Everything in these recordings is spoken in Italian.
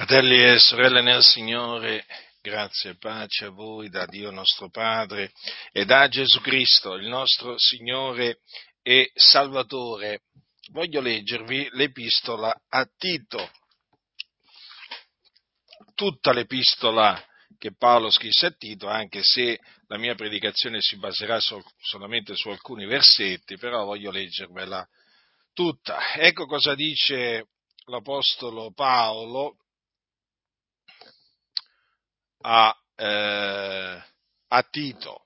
Fratelli e sorelle nel Signore, grazie e pace a voi da Dio nostro Padre e da Gesù Cristo, il nostro Signore e Salvatore. Voglio leggervi l'epistola a Tito. Tutta l'epistola che Paolo scrisse a Tito, anche se la mia predicazione si baserà sol- solamente su alcuni versetti, però voglio leggervela tutta. Ecco cosa dice l'Apostolo Paolo a, eh, a Tito.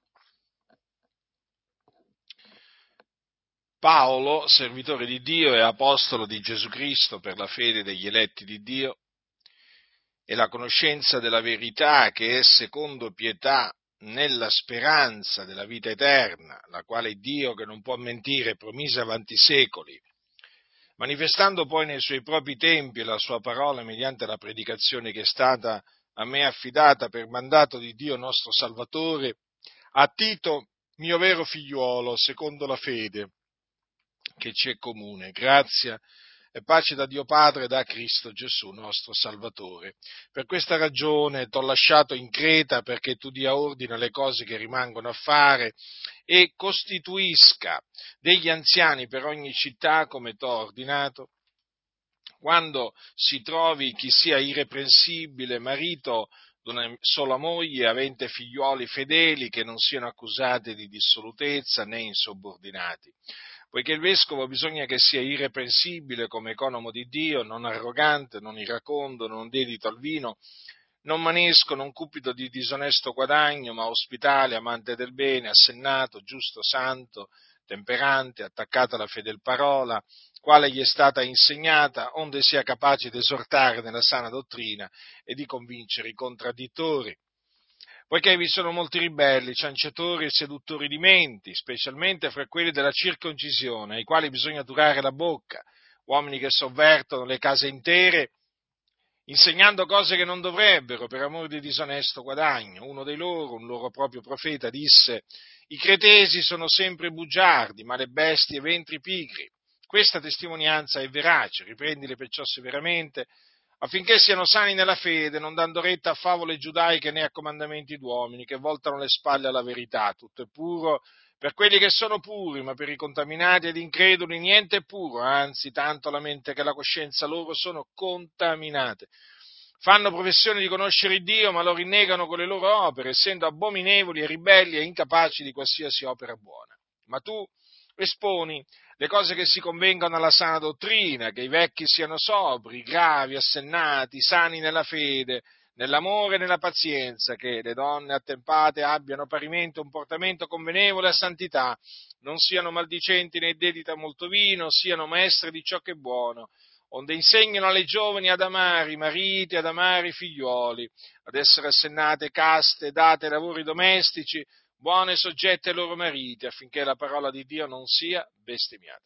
Paolo, servitore di Dio e apostolo di Gesù Cristo per la fede degli eletti di Dio e la conoscenza della verità che è secondo pietà nella speranza della vita eterna, la quale Dio che non può mentire promise avanti secoli, manifestando poi nei suoi propri tempi la sua parola mediante la predicazione che è stata a me affidata per mandato di Dio nostro Salvatore, a Tito, mio vero figliuolo, secondo la fede che ci è comune. Grazia e pace da Dio Padre e da Cristo Gesù, nostro Salvatore. Per questa ragione t'ho lasciato in Creta perché tu dia ordine alle cose che rimangono a fare e costituisca degli anziani per ogni città come t'ho ordinato quando si trovi chi sia irreprensibile, marito d'una sola moglie, avente figliuoli fedeli che non siano accusati di dissolutezza né insubordinati. Poiché il vescovo bisogna che sia irreprensibile come economo di Dio, non arrogante, non iracondo, non dedito al vino, non manesco, non cupido di disonesto guadagno, ma ospitale, amante del bene, assennato, giusto, santo, temperante, attaccato alla fedel parola, quale gli è stata insegnata, onde sia capace di esortare nella sana dottrina e di convincere i contraddittori. Poiché vi sono molti ribelli, cianciatori e seduttori di menti, specialmente fra quelli della circoncisione, ai quali bisogna durare la bocca, uomini che sovvertono le case intere, insegnando cose che non dovrebbero per amore di disonesto guadagno. Uno dei loro, un loro proprio profeta, disse i cretesi sono sempre bugiardi, ma le bestie ventri pigri. Questa testimonianza è verace, riprendile perciò severamente, affinché siano sani nella fede, non dando retta a favole giudaiche né a comandamenti d'uomini che voltano le spalle alla verità. Tutto è puro per quelli che sono puri, ma per i contaminati ed increduli niente è puro, anzi tanto la mente che la coscienza loro sono contaminate. Fanno professione di conoscere Dio, ma lo rinnegano con le loro opere, essendo abominevoli e ribelli e incapaci di qualsiasi opera buona. Ma tu esponi le cose che si convengono alla sana dottrina, che i vecchi siano sobri, gravi, assennati, sani nella fede, nell'amore e nella pazienza, che le donne attempate abbiano parimenti un portamento convenevole a santità, non siano maldicenti né dediti a molto vino, siano maestre di ciò che è buono, onde insegnano alle giovani ad amare i mariti, ad amare i figlioli, ad essere assennate, caste, date ai lavori domestici, buone soggette ai loro mariti, affinché la parola di Dio non sia bestemmiata.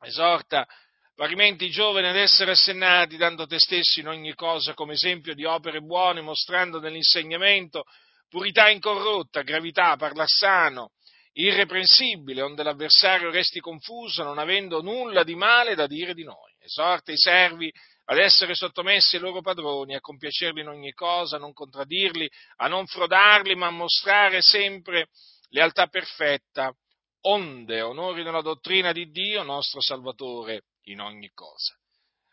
Esorta parimenti i giovani ad essere assennati, dando te stessi in ogni cosa come esempio di opere buone, mostrando nell'insegnamento purità incorrotta, gravità, parlar sano, irreprensibile, onde l'avversario resti confuso, non avendo nulla di male da dire di noi. Esorta i servi ad essere sottomessi ai loro padroni, a compiacerli in ogni cosa, a non contraddirli, a non frodarli, ma a mostrare sempre lealtà perfetta, onde onorino la dottrina di Dio, nostro Salvatore, in ogni cosa.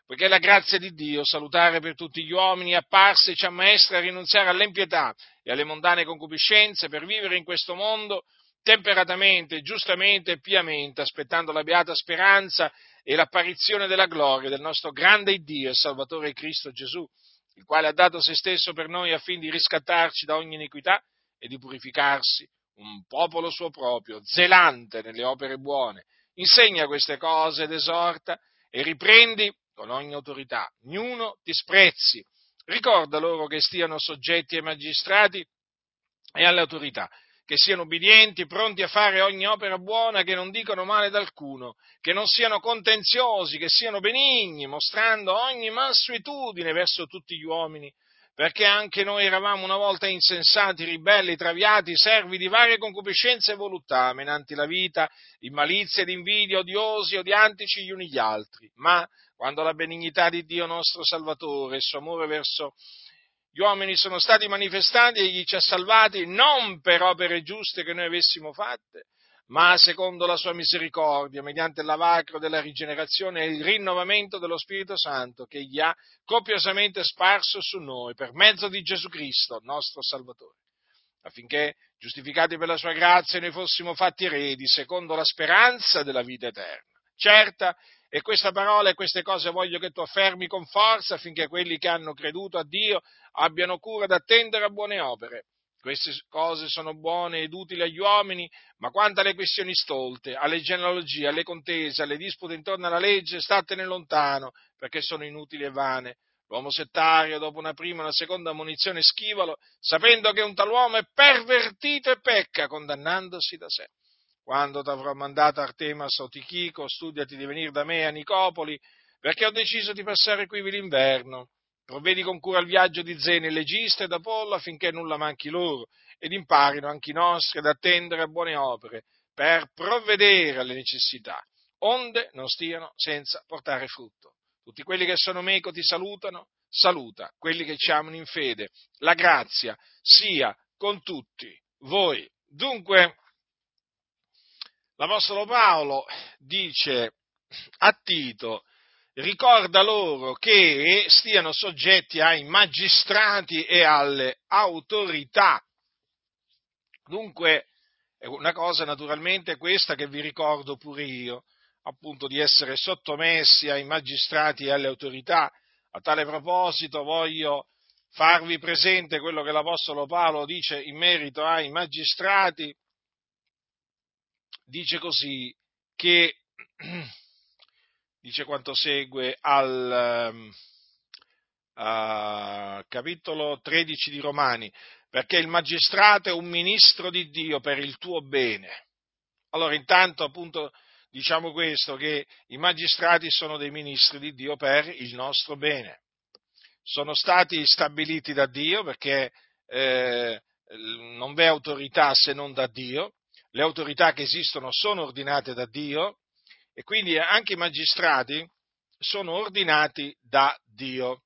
Poiché la grazia di Dio, salutare per tutti gli uomini, è apparsa e ci ammaestra a rinunziare all'impietà e alle mondane concupiscenze per vivere in questo mondo temperatamente, giustamente e piamente, aspettando la beata speranza e l'apparizione della gloria del nostro grande Dio e Salvatore Cristo Gesù, il quale ha dato se stesso per noi affinché di riscattarci da ogni iniquità e di purificarsi un popolo suo proprio, zelante nelle opere buone. Insegna queste cose ed esorta e riprendi con ogni autorità. Niuno disprezzi. Ricorda loro che stiano soggetti ai magistrati e alle autorità che siano ubbidienti, pronti a fare ogni opera buona, che non dicano male d'alcuno, che non siano contenziosi, che siano benigni, mostrando ogni mansuetudine verso tutti gli uomini, perché anche noi eravamo una volta insensati, ribelli, traviati, servi di varie concupiscenze e voluttà, menanti la vita, in malizia ed invidia, odiosi, odiantici gli uni gli altri. Ma quando la benignità di Dio nostro Salvatore e il suo amore verso gli uomini sono stati manifestati, egli ci ha salvati non per opere giuste che noi avessimo fatte, ma secondo la sua misericordia, mediante lavacro della rigenerazione e il rinnovamento dello Spirito Santo che egli ha copiosamente sparso su noi per mezzo di Gesù Cristo, nostro Salvatore, affinché, giustificati per la sua grazia, noi fossimo fatti eredi secondo la speranza della vita eterna. Certa e questa parola e queste cose voglio che tu affermi con forza affinché quelli che hanno creduto a Dio abbiano cura d'attendere a buone opere. Queste cose sono buone ed utili agli uomini, ma quanto alle questioni stolte, alle genealogie, alle contese, alle dispute intorno alla legge, statene lontano, perché sono inutili e vane. L'uomo settario, dopo una prima e una seconda munizione, schivalo, sapendo che un tal uomo è pervertito e pecca, condannandosi da sé quando ti avrò mandato Artemas o Tichico, studiati di venire da me a Nicopoli, perché ho deciso di passare qui l'inverno. Provvedi con cura il viaggio di Zene, legista ed Apollo affinché nulla manchi loro, ed imparino anche i nostri ad attendere a buone opere, per provvedere alle necessità, onde non stiano senza portare frutto. Tutti quelli che sono meco ti salutano, saluta quelli che ci amano in fede. La grazia sia con tutti voi. Dunque, l'Apostolo Paolo dice a Tito, ricorda loro che stiano soggetti ai magistrati e alle autorità. Dunque, è una cosa naturalmente questa che vi ricordo pure io, appunto di essere sottomessi ai magistrati e alle autorità. A tale proposito voglio farvi presente quello che l'Apostolo Paolo dice in merito ai magistrati dice così che dice quanto segue al uh, capitolo 13 di Romani, perché il magistrato è un ministro di Dio per il tuo bene. Allora intanto appunto diciamo questo, che i magistrati sono dei ministri di Dio per il nostro bene. Sono stati stabiliti da Dio perché eh, non v'è autorità se non da Dio le autorità che esistono sono ordinate da Dio e quindi anche i magistrati sono ordinati da Dio.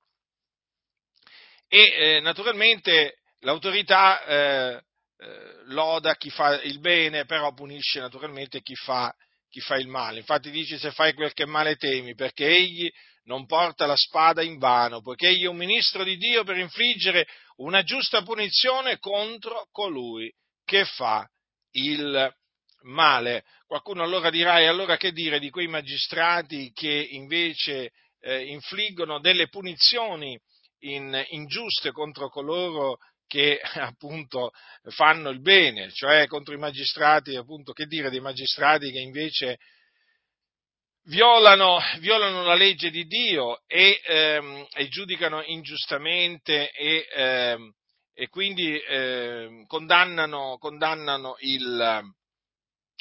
E eh, naturalmente l'autorità eh, eh, loda chi fa il bene, però punisce naturalmente chi fa, chi fa il male. Infatti dice se fai quel che male temi, perché egli non porta la spada in vano, poiché egli è un ministro di Dio per infliggere una giusta punizione contro colui che fa il male. Qualcuno allora dirà, e allora che dire di quei magistrati che invece eh, infliggono delle punizioni in, ingiuste contro coloro che appunto fanno il bene, cioè contro i magistrati, appunto, che dire dei magistrati che invece violano, violano la legge di Dio e, ehm, e giudicano ingiustamente e, ehm, e quindi eh, condannano, condannano il,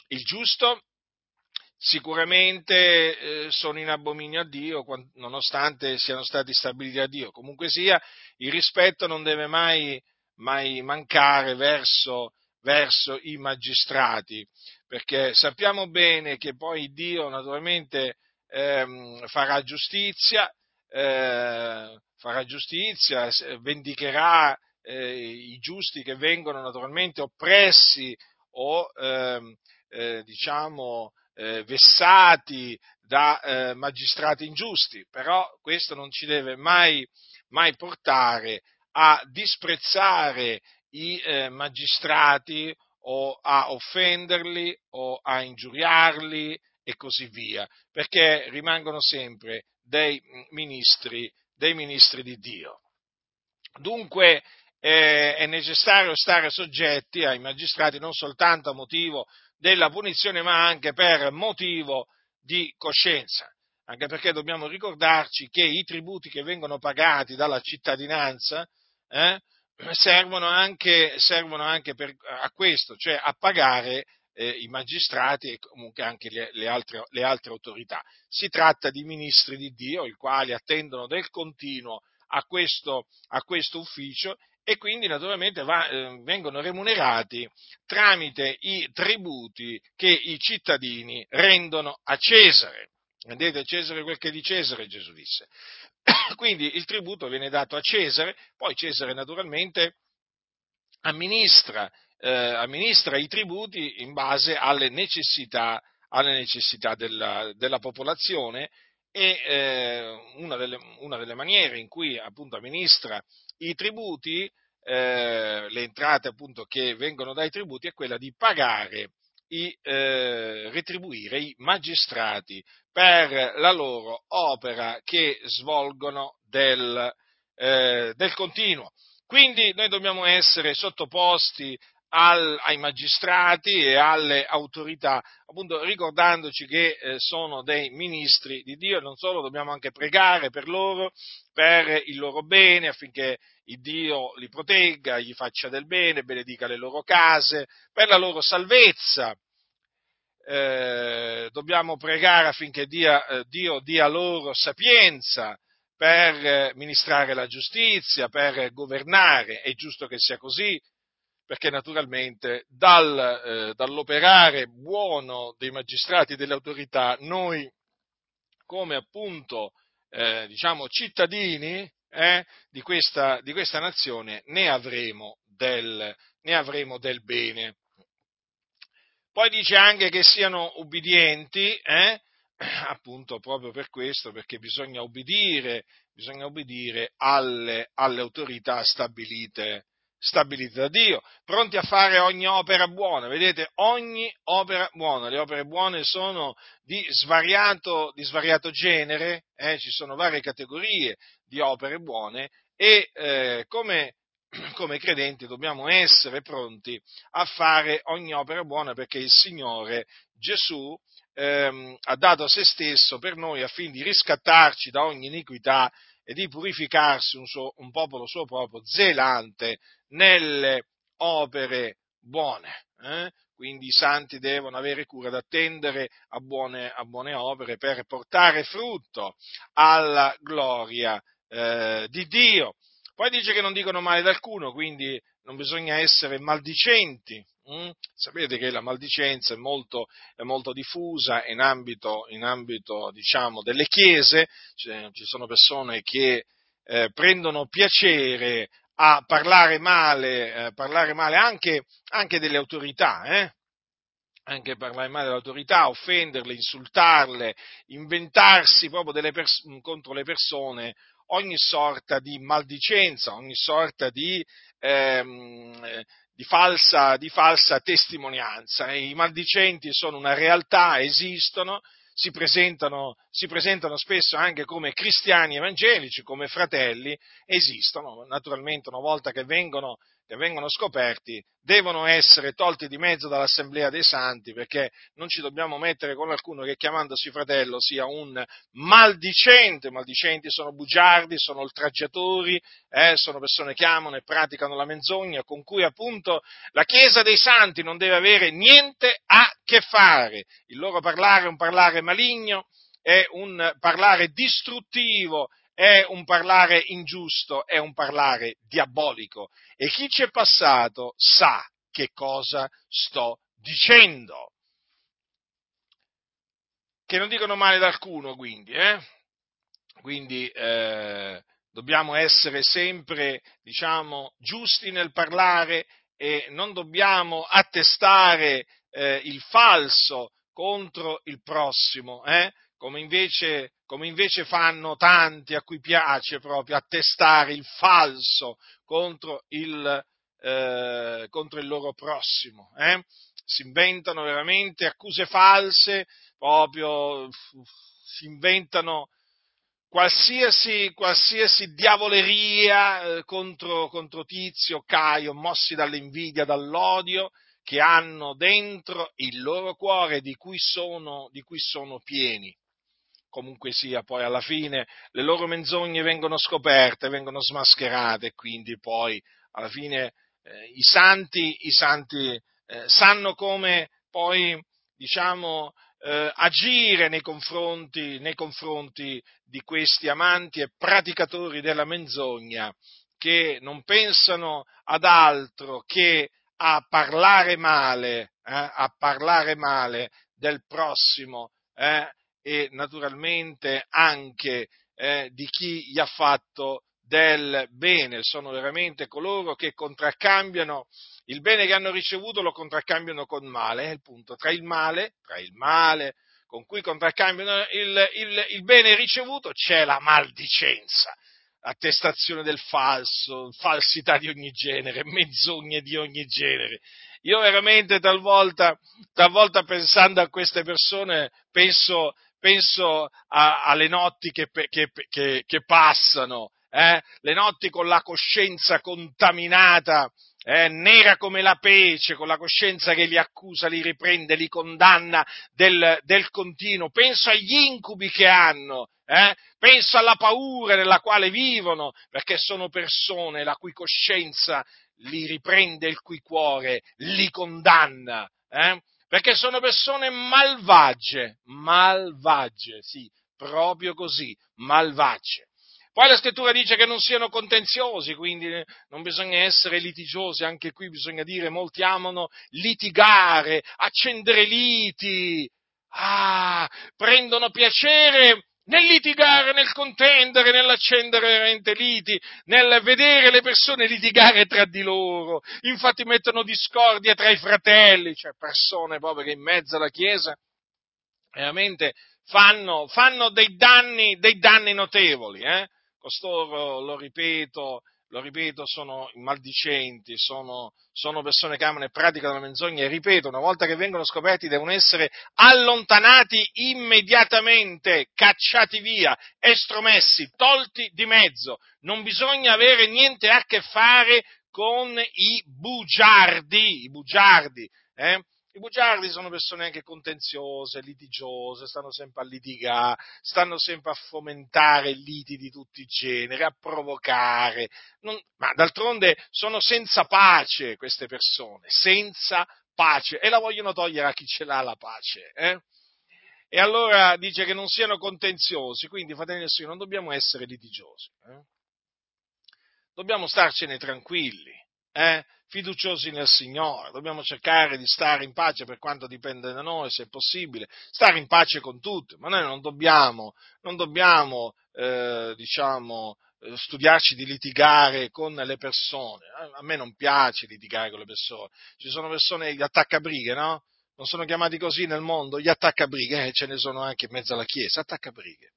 il, giusto, sicuramente eh, sono in abominio a Dio, nonostante siano stati stabiliti da Dio. Comunque sia, il rispetto non deve mai, mai mancare verso, verso i magistrati, perché sappiamo bene che poi Dio naturalmente ehm, farà giustizia, eh, farà giustizia, vendicherà eh, i giusti che vengono naturalmente oppressi o ehm, eh, diciamo eh, vessati da eh, magistrati ingiusti, però questo non ci deve mai, mai portare a disprezzare i eh, magistrati o a offenderli o a ingiuriarli e così via, perché rimangono sempre dei ministri, dei ministri di Dio. Dunque eh, è necessario stare soggetti ai magistrati non soltanto a motivo della punizione, ma anche per motivo di coscienza. Anche perché dobbiamo ricordarci che i tributi che vengono pagati dalla cittadinanza eh, servono anche, servono anche per, a questo, cioè a pagare eh, i magistrati e comunque anche le, le, altre, le, altre, autorità. Si tratta di ministri di Dio, i quali attendono del continuo a questo, a questo ufficio e quindi naturalmente va, eh, vengono remunerati tramite i tributi che i cittadini rendono a Cesare. Rendete a Cesare quel che è di Cesare, Gesù disse. Quindi il tributo viene dato a Cesare, poi Cesare naturalmente amministra, eh, amministra i tributi in base alle necessità, alle necessità della, della, popolazione e eh, una, delle, una, delle, maniere in cui appunto amministra i tributi, eh, le entrate appunto che vengono dai tributi è quella di pagare i, eh, retribuire i magistrati per la loro opera che svolgono del, eh, del continuo. Quindi noi dobbiamo essere sottoposti al, ai magistrati e alle autorità, appunto ricordandoci che eh, sono dei ministri di Dio e non solo, dobbiamo anche pregare per loro, per il loro bene, affinché il Dio li protegga, gli faccia del bene, benedica le loro case, per la loro salvezza. Eh, dobbiamo pregare affinché dia, eh, Dio dia loro sapienza per eh, ministrare la giustizia, per governare, è giusto che sia così, perché naturalmente dal, eh, dall'operare buono dei magistrati e delle autorità noi come appunto eh, diciamo cittadini eh, di, questa, di, questa, nazione ne avremo del, ne avremo del bene. Poi dice anche che siano ubbidienti, eh, appunto proprio per questo, perché bisogna ubbidire, bisogna ubbidire alle, alle autorità stabilite, stabilite da Dio, pronti a fare ogni opera buona. Vedete, ogni opera buona, le opere buone sono di svariato, di svariato genere, eh, ci sono varie categorie di opere buone e eh, come, come credenti dobbiamo essere pronti a fare ogni opera buona perché il Signore Gesù ehm, ha dato se stesso per noi affinché di riscattarci da ogni iniquità e di purificarsi un, suo, un popolo suo proprio zelante nelle opere buone. Eh? Quindi i santi devono avere cura d'attendere a buone, a buone opere per portare frutto alla gloria eh, di Dio. Poi dice che non dicono male ad alcuno, quindi non bisogna essere maldicenti, Mm? Sapete che la maldicenza è molto, è molto diffusa in ambito, in ambito diciamo, delle chiese, cioè, ci sono persone che eh, prendono piacere a parlare male, eh, parlare male anche, anche, delle autorità, eh? anche parlare male delle autorità, offenderle, insultarle, inventarsi proprio pers- contro le persone ogni sorta di maldicenza, ogni sorta di, ehm, di falsa, di falsa testimonianza. I maldicenti sono una realtà, esistono, si presentano, si presentano, spesso anche come cristiani evangelici, come fratelli, esistono. Naturalmente una volta che vengono che vengono scoperti devono essere tolti di mezzo dall'assemblea dei santi perché non ci dobbiamo mettere con qualcuno che chiamandosi fratello sia un maldicente, maldicenti sono bugiardi, sono oltraggiatori, eh, sono persone che amano e praticano la menzogna con cui appunto la Chiesa dei santi non deve avere niente a che fare, il loro parlare è un parlare maligno, è un parlare distruttivo, è un parlare ingiusto, è un parlare diabolico. E chi ci è passato sa che cosa sto dicendo. Che non dicono male ad alcuno, quindi, eh? Quindi eh, dobbiamo essere sempre, diciamo, giusti nel parlare e non dobbiamo attestare eh, il falso contro il prossimo, eh? Come invece, come invece fanno tanti a cui piace proprio attestare il falso contro il, eh, contro il loro prossimo. Eh? Si inventano veramente accuse false, proprio si inventano qualsiasi, qualsiasi diavoleria eh, contro, contro Tizio, Caio, mossi dall'invidia, dall'odio, che hanno dentro il loro cuore di cui sono, di cui sono pieni comunque sia, poi alla fine le loro menzogne vengono scoperte, vengono smascherate quindi poi alla fine eh, i santi, i santi eh, sanno come poi, diciamo, eh, agire nei confronti, nei confronti di questi amanti e praticatori della menzogna che non pensano ad altro che a parlare male, eh, a parlare male del prossimo, eh, e naturalmente anche eh, di chi gli ha fatto del bene, sono veramente coloro che contraccambiano il bene che hanno ricevuto lo contraccambiano con male, è il punto, tra il male, tra il male con cui contraccambiano il, il, il bene ricevuto c'è la maldicenza, attestazione del falso, falsità di ogni genere, menzogne di ogni genere. Io veramente talvolta, talvolta pensando a queste persone penso, penso a, alle notti che, che, che, che passano, eh? le notti con la coscienza contaminata, eh, nera come la pece, con la coscienza che li accusa, li riprende, li condanna del, del continuo. Penso agli incubi che hanno, eh? penso alla paura nella quale vivono, perché sono persone la cui coscienza li riprende, il cui cuore li condanna. Eh? Perché sono persone malvagie, malvagie, sì, proprio così, malvagie. Poi la scrittura dice che non siano contenziosi, quindi non bisogna essere litigiosi, anche qui bisogna dire, molti amano litigare, accendere liti, ah, prendono piacere nel litigare, nel contendere, nell'accendere veramente liti, nel vedere le persone litigare tra di loro. Infatti mettono discordia tra i fratelli, cioè persone proprio che in mezzo alla Chiesa veramente fanno, fanno dei, danni, dei danni notevoli. Eh? costoro, lo ripeto, lo ripeto, sono maldicenti, sono, sono, persone che amano e praticano la menzogna e ripeto, una volta che vengono scoperti devono essere allontanati immediatamente, cacciati via, estromessi, tolti di mezzo. Non bisogna avere niente a che fare con i bugiardi, i bugiardi, eh? I bugiardi sono persone anche contenziose, litigiose, stanno sempre a litigare, stanno sempre a fomentare liti di tutti i generi, a provocare, non, ma d'altronde sono senza pace queste persone, senza pace e la vogliono togliere a chi ce l'ha la pace. Eh? E allora dice che non siano contenziosi, quindi fratelli del Signore non dobbiamo essere litigiosi, eh? dobbiamo starcene tranquilli. Eh? fiduciosi nel Signore, dobbiamo cercare di stare in pace per quanto dipende da noi, se è possibile, stare in pace con tutti, ma noi non dobbiamo, non dobbiamo eh, diciamo, eh, studiarci di litigare con le persone, a me non piace litigare con le persone, ci sono persone, gli attaccabrighe, no? Non sono chiamati così nel mondo, gli attaccabrighe, eh, ce ne sono anche in mezzo alla Chiesa, attaccabrighe.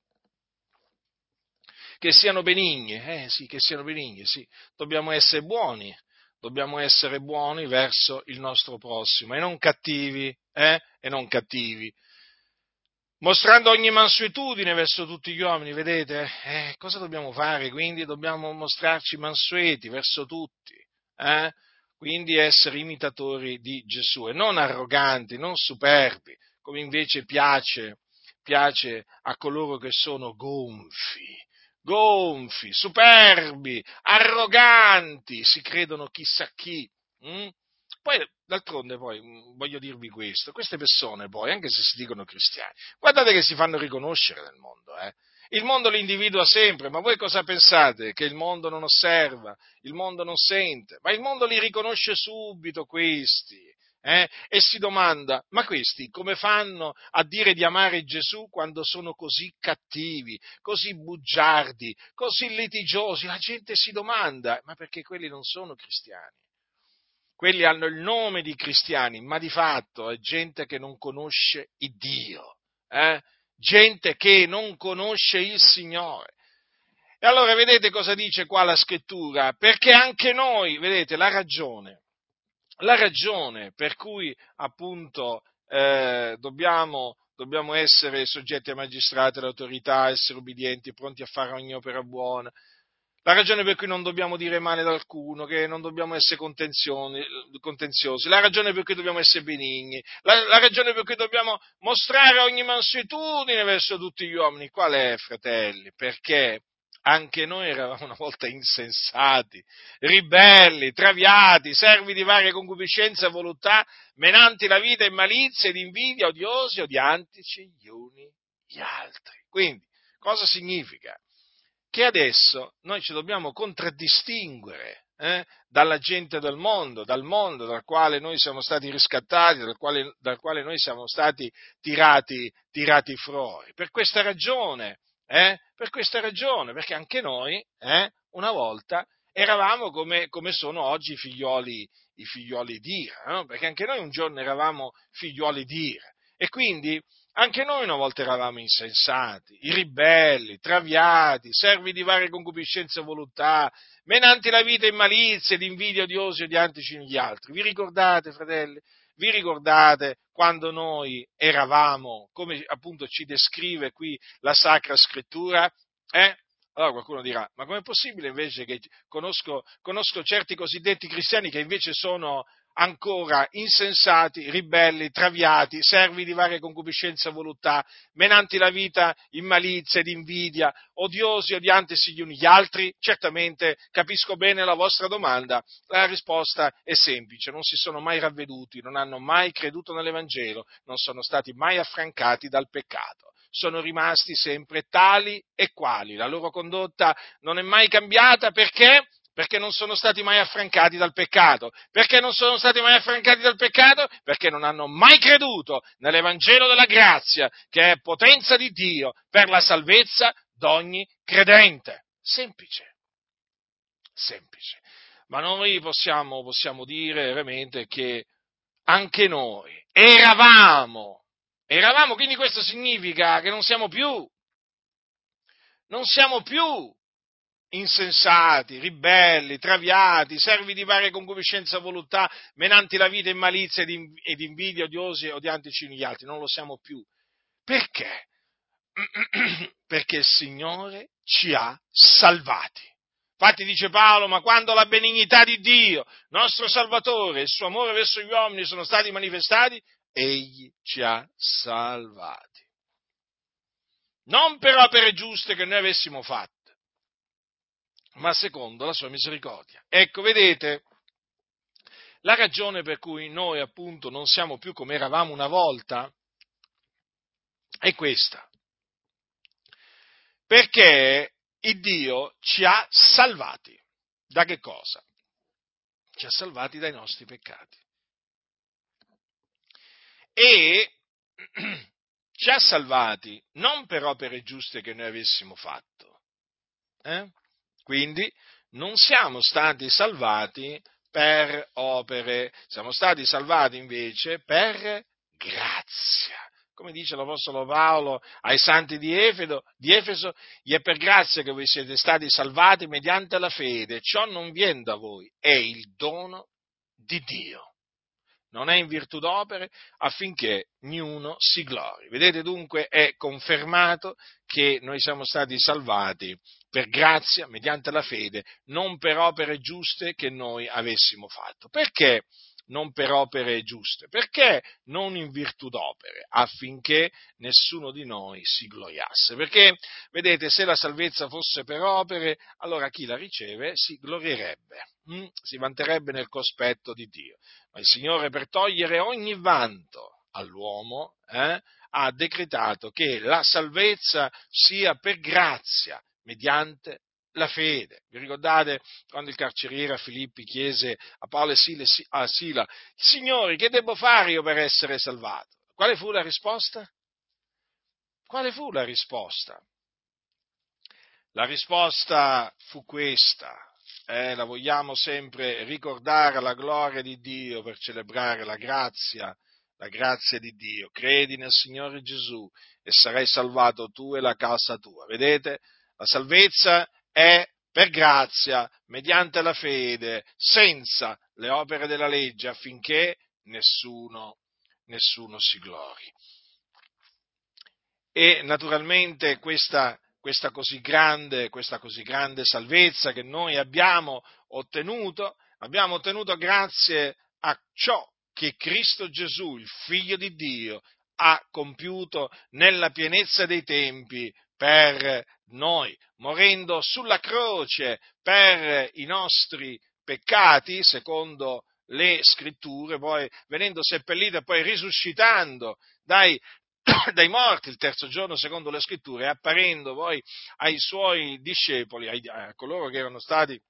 Che siano benigni, eh sì, che siano benigni, sì, dobbiamo essere buoni, dobbiamo essere buoni verso il nostro prossimo e non cattivi, eh? E non cattivi. Mostrando ogni mansuetudine verso tutti gli uomini, vedete? Eh, cosa dobbiamo fare? Quindi dobbiamo mostrarci mansueti verso tutti, eh? Quindi essere imitatori di Gesù e non arroganti, non superbi, come invece piace, piace a coloro che sono gonfi, gonfi, superbi, arroganti, si credono chissà chi. Mm? Poi, d'altronde, poi, mm, voglio dirvi questo, queste persone poi, anche se si dicono cristiani, guardate che si fanno riconoscere nel mondo, eh? Il mondo li individua sempre, ma voi cosa pensate? Che il mondo non osserva, il mondo non sente, ma il mondo li riconosce subito questi eh, e si domanda, ma questi come fanno a dire di amare Gesù quando sono così cattivi, così bugiardi, così litigiosi? La gente si domanda, ma perché quelli non sono cristiani? Quelli hanno il nome di cristiani, ma di fatto è gente che non conosce il Dio, eh? gente che non conosce il Signore. E allora vedete cosa dice qua la scrittura? Perché anche noi, vedete, la ragione la ragione per cui appunto eh, dobbiamo, dobbiamo, essere soggetti ai magistrati, all'autorità, essere obbedienti, pronti a fare ogni opera buona, la ragione per cui non dobbiamo dire male ad alcuno, che non dobbiamo essere contenziosi, la ragione per cui dobbiamo essere benigni, la, la, ragione per cui dobbiamo mostrare ogni mansuetudine verso tutti gli uomini. Qual è, fratelli? Perché anche noi eravamo una volta insensati, ribelli, traviati, servi di varie concupiscenze e voluttà, menanti la vita in malizia ed invidia, odiosi, odiantici gli uni gli altri. Quindi, cosa significa? Che adesso noi ci dobbiamo contraddistinguere eh, dalla gente del mondo, dal mondo dal quale noi siamo stati riscattati, dal quale, dal quale noi siamo stati tirati, tirati fuori. Per questa ragione, eh, per questa ragione, perché anche noi, eh, una volta, eravamo come, come sono oggi i figlioli, i figlioli di Ira, no? perché anche noi un giorno eravamo figlioli di Ira. E quindi anche noi una volta eravamo insensati, i ribelli, traviati, servi di varie concupiscenze e volontà, menanti la vita in malizia, di invidia odiosi odiantici gli altri. Vi ricordate, fratelli? Vi ricordate quando noi eravamo, come appunto ci descrive qui la Sacra Scrittura? Eh? Allora qualcuno dirà, ma com'è possibile invece che conosco, conosco certi cosiddetti cristiani che invece sono ancora insensati, ribelli, traviati, servi di varie concupiscenze e voluttà, menanti la vita in malizia ed invidia, odiosi, odiantisi gli uni gli altri? Certamente capisco bene la vostra domanda. La risposta è semplice, non si sono mai ravveduti, non hanno mai creduto nell'Evangelo, non sono stati mai affrancati dal peccato sono rimasti sempre tali e quali. La loro condotta non è mai cambiata perché? Perché non sono stati mai affrancati dal peccato. Perché non sono stati mai affrancati dal peccato? Perché non hanno mai creduto nell'Evangelo della grazia, che è potenza di Dio per la salvezza d'ogni credente. Semplice. Semplice. Ma noi possiamo, possiamo dire veramente che anche noi eravamo, eravamo, quindi questo significa che non siamo più, non siamo più insensati, ribelli, traviati, servi di varie concupiscenze e voluttà, menanti la vita in malizia ed invidia, odiosi e odiantici gli altri, non lo siamo più. Perché? Perché il Signore ci ha salvati. Infatti dice Paolo, ma quando la benignità di Dio, nostro Salvatore, e il suo amore verso gli uomini sono stati manifestati, egli ci ha salvati. Non per opere giuste che noi avessimo fatto ma secondo la sua misericordia. Ecco, vedete, la ragione per cui noi appunto non siamo più come eravamo una volta è questa. Perché il Dio ci ha salvati. Da che cosa? Ci ha salvati dai nostri peccati. E ci ha salvati non per opere giuste che noi avessimo fatto, eh? Quindi non siamo stati salvati per opere, siamo stati salvati invece per grazia. Come dice l'Apostolo Paolo ai santi di, Efedo, di Efeso, gli è per grazia che voi siete stati salvati mediante la fede, ciò non viene da voi, è il dono di Dio non è in virtù d'opere, affinché niuno si glori. Vedete dunque è confermato che noi siamo stati salvati per grazia, mediante la fede, non per opere giuste che noi avessimo fatto. Perché? non per opere giuste, perché non in virtù d'opere, affinché nessuno di noi si gloriasse. Perché, vedete, se la salvezza fosse per opere, allora chi la riceve si glorierebbe, hm? si vanterebbe nel cospetto di Dio. Ma il Signore, per togliere ogni vanto all'uomo, eh, ha decretato che la salvezza sia per grazia, mediante la fede. Vi ricordate quando il carceriere a Filippi chiese a Paolo e a Sila, Signori, che devo fare io per essere salvato? Quale fu la risposta? Quale fu la risposta? La risposta fu questa, eh, la vogliamo sempre ricordare la gloria di Dio per celebrare la grazia, la grazia di Dio. Credi nel Signore Gesù e sarai salvato tu e la casa tua. Vedete? La salvezza è per grazia, mediante la fede, senza le opere della legge, affinché nessuno, nessuno si glori. E naturalmente questa, questa, così grande, questa così grande salvezza che noi abbiamo ottenuto, abbiamo ottenuto grazie a ciò che Cristo Gesù, il Figlio di Dio, ha compiuto nella pienezza dei tempi per noi, morendo sulla croce per i nostri peccati, secondo le scritture, poi venendo seppellito e poi risuscitando dai, dai morti il terzo giorno, secondo le scritture, apparendo poi ai suoi discepoli, ai, a coloro che erano stati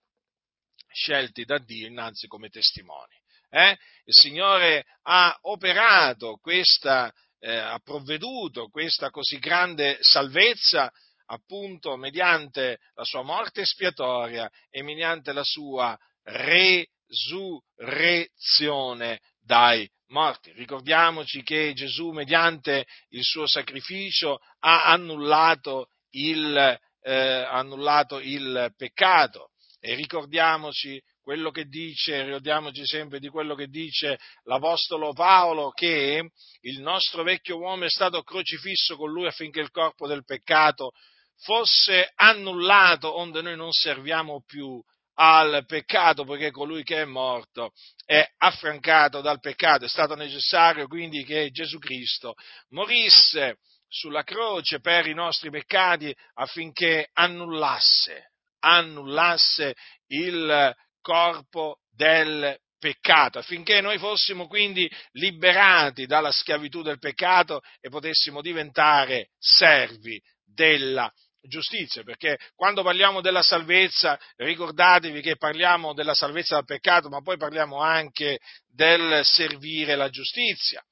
scelti da Dio innanzi come testimoni. Eh? Il Signore ha operato questa, eh, ha provveduto questa così grande salvezza appunto mediante la sua morte espiatoria e mediante la sua resurrezione dai morti. Ricordiamoci che Gesù, mediante il suo sacrificio, ha annullato il, eh, annullato il peccato. E ricordiamoci quello che dice, ricordiamoci sempre di quello che dice l'Apostolo Paolo, che il nostro vecchio uomo è stato crocifisso con lui affinché il corpo del peccato fosse annullato, onde noi non serviamo più al peccato, poiché colui che è morto è affrancato dal peccato. È stato necessario quindi che Gesù Cristo morisse sulla croce per i nostri peccati affinché annullasse, annullasse il corpo del peccato, affinché noi fossimo quindi liberati dalla schiavitù del peccato e potessimo diventare servi della giustizia, perché quando parliamo della salvezza, ricordatevi che parliamo della salvezza dal peccato, ma poi parliamo anche del servire la giustizia.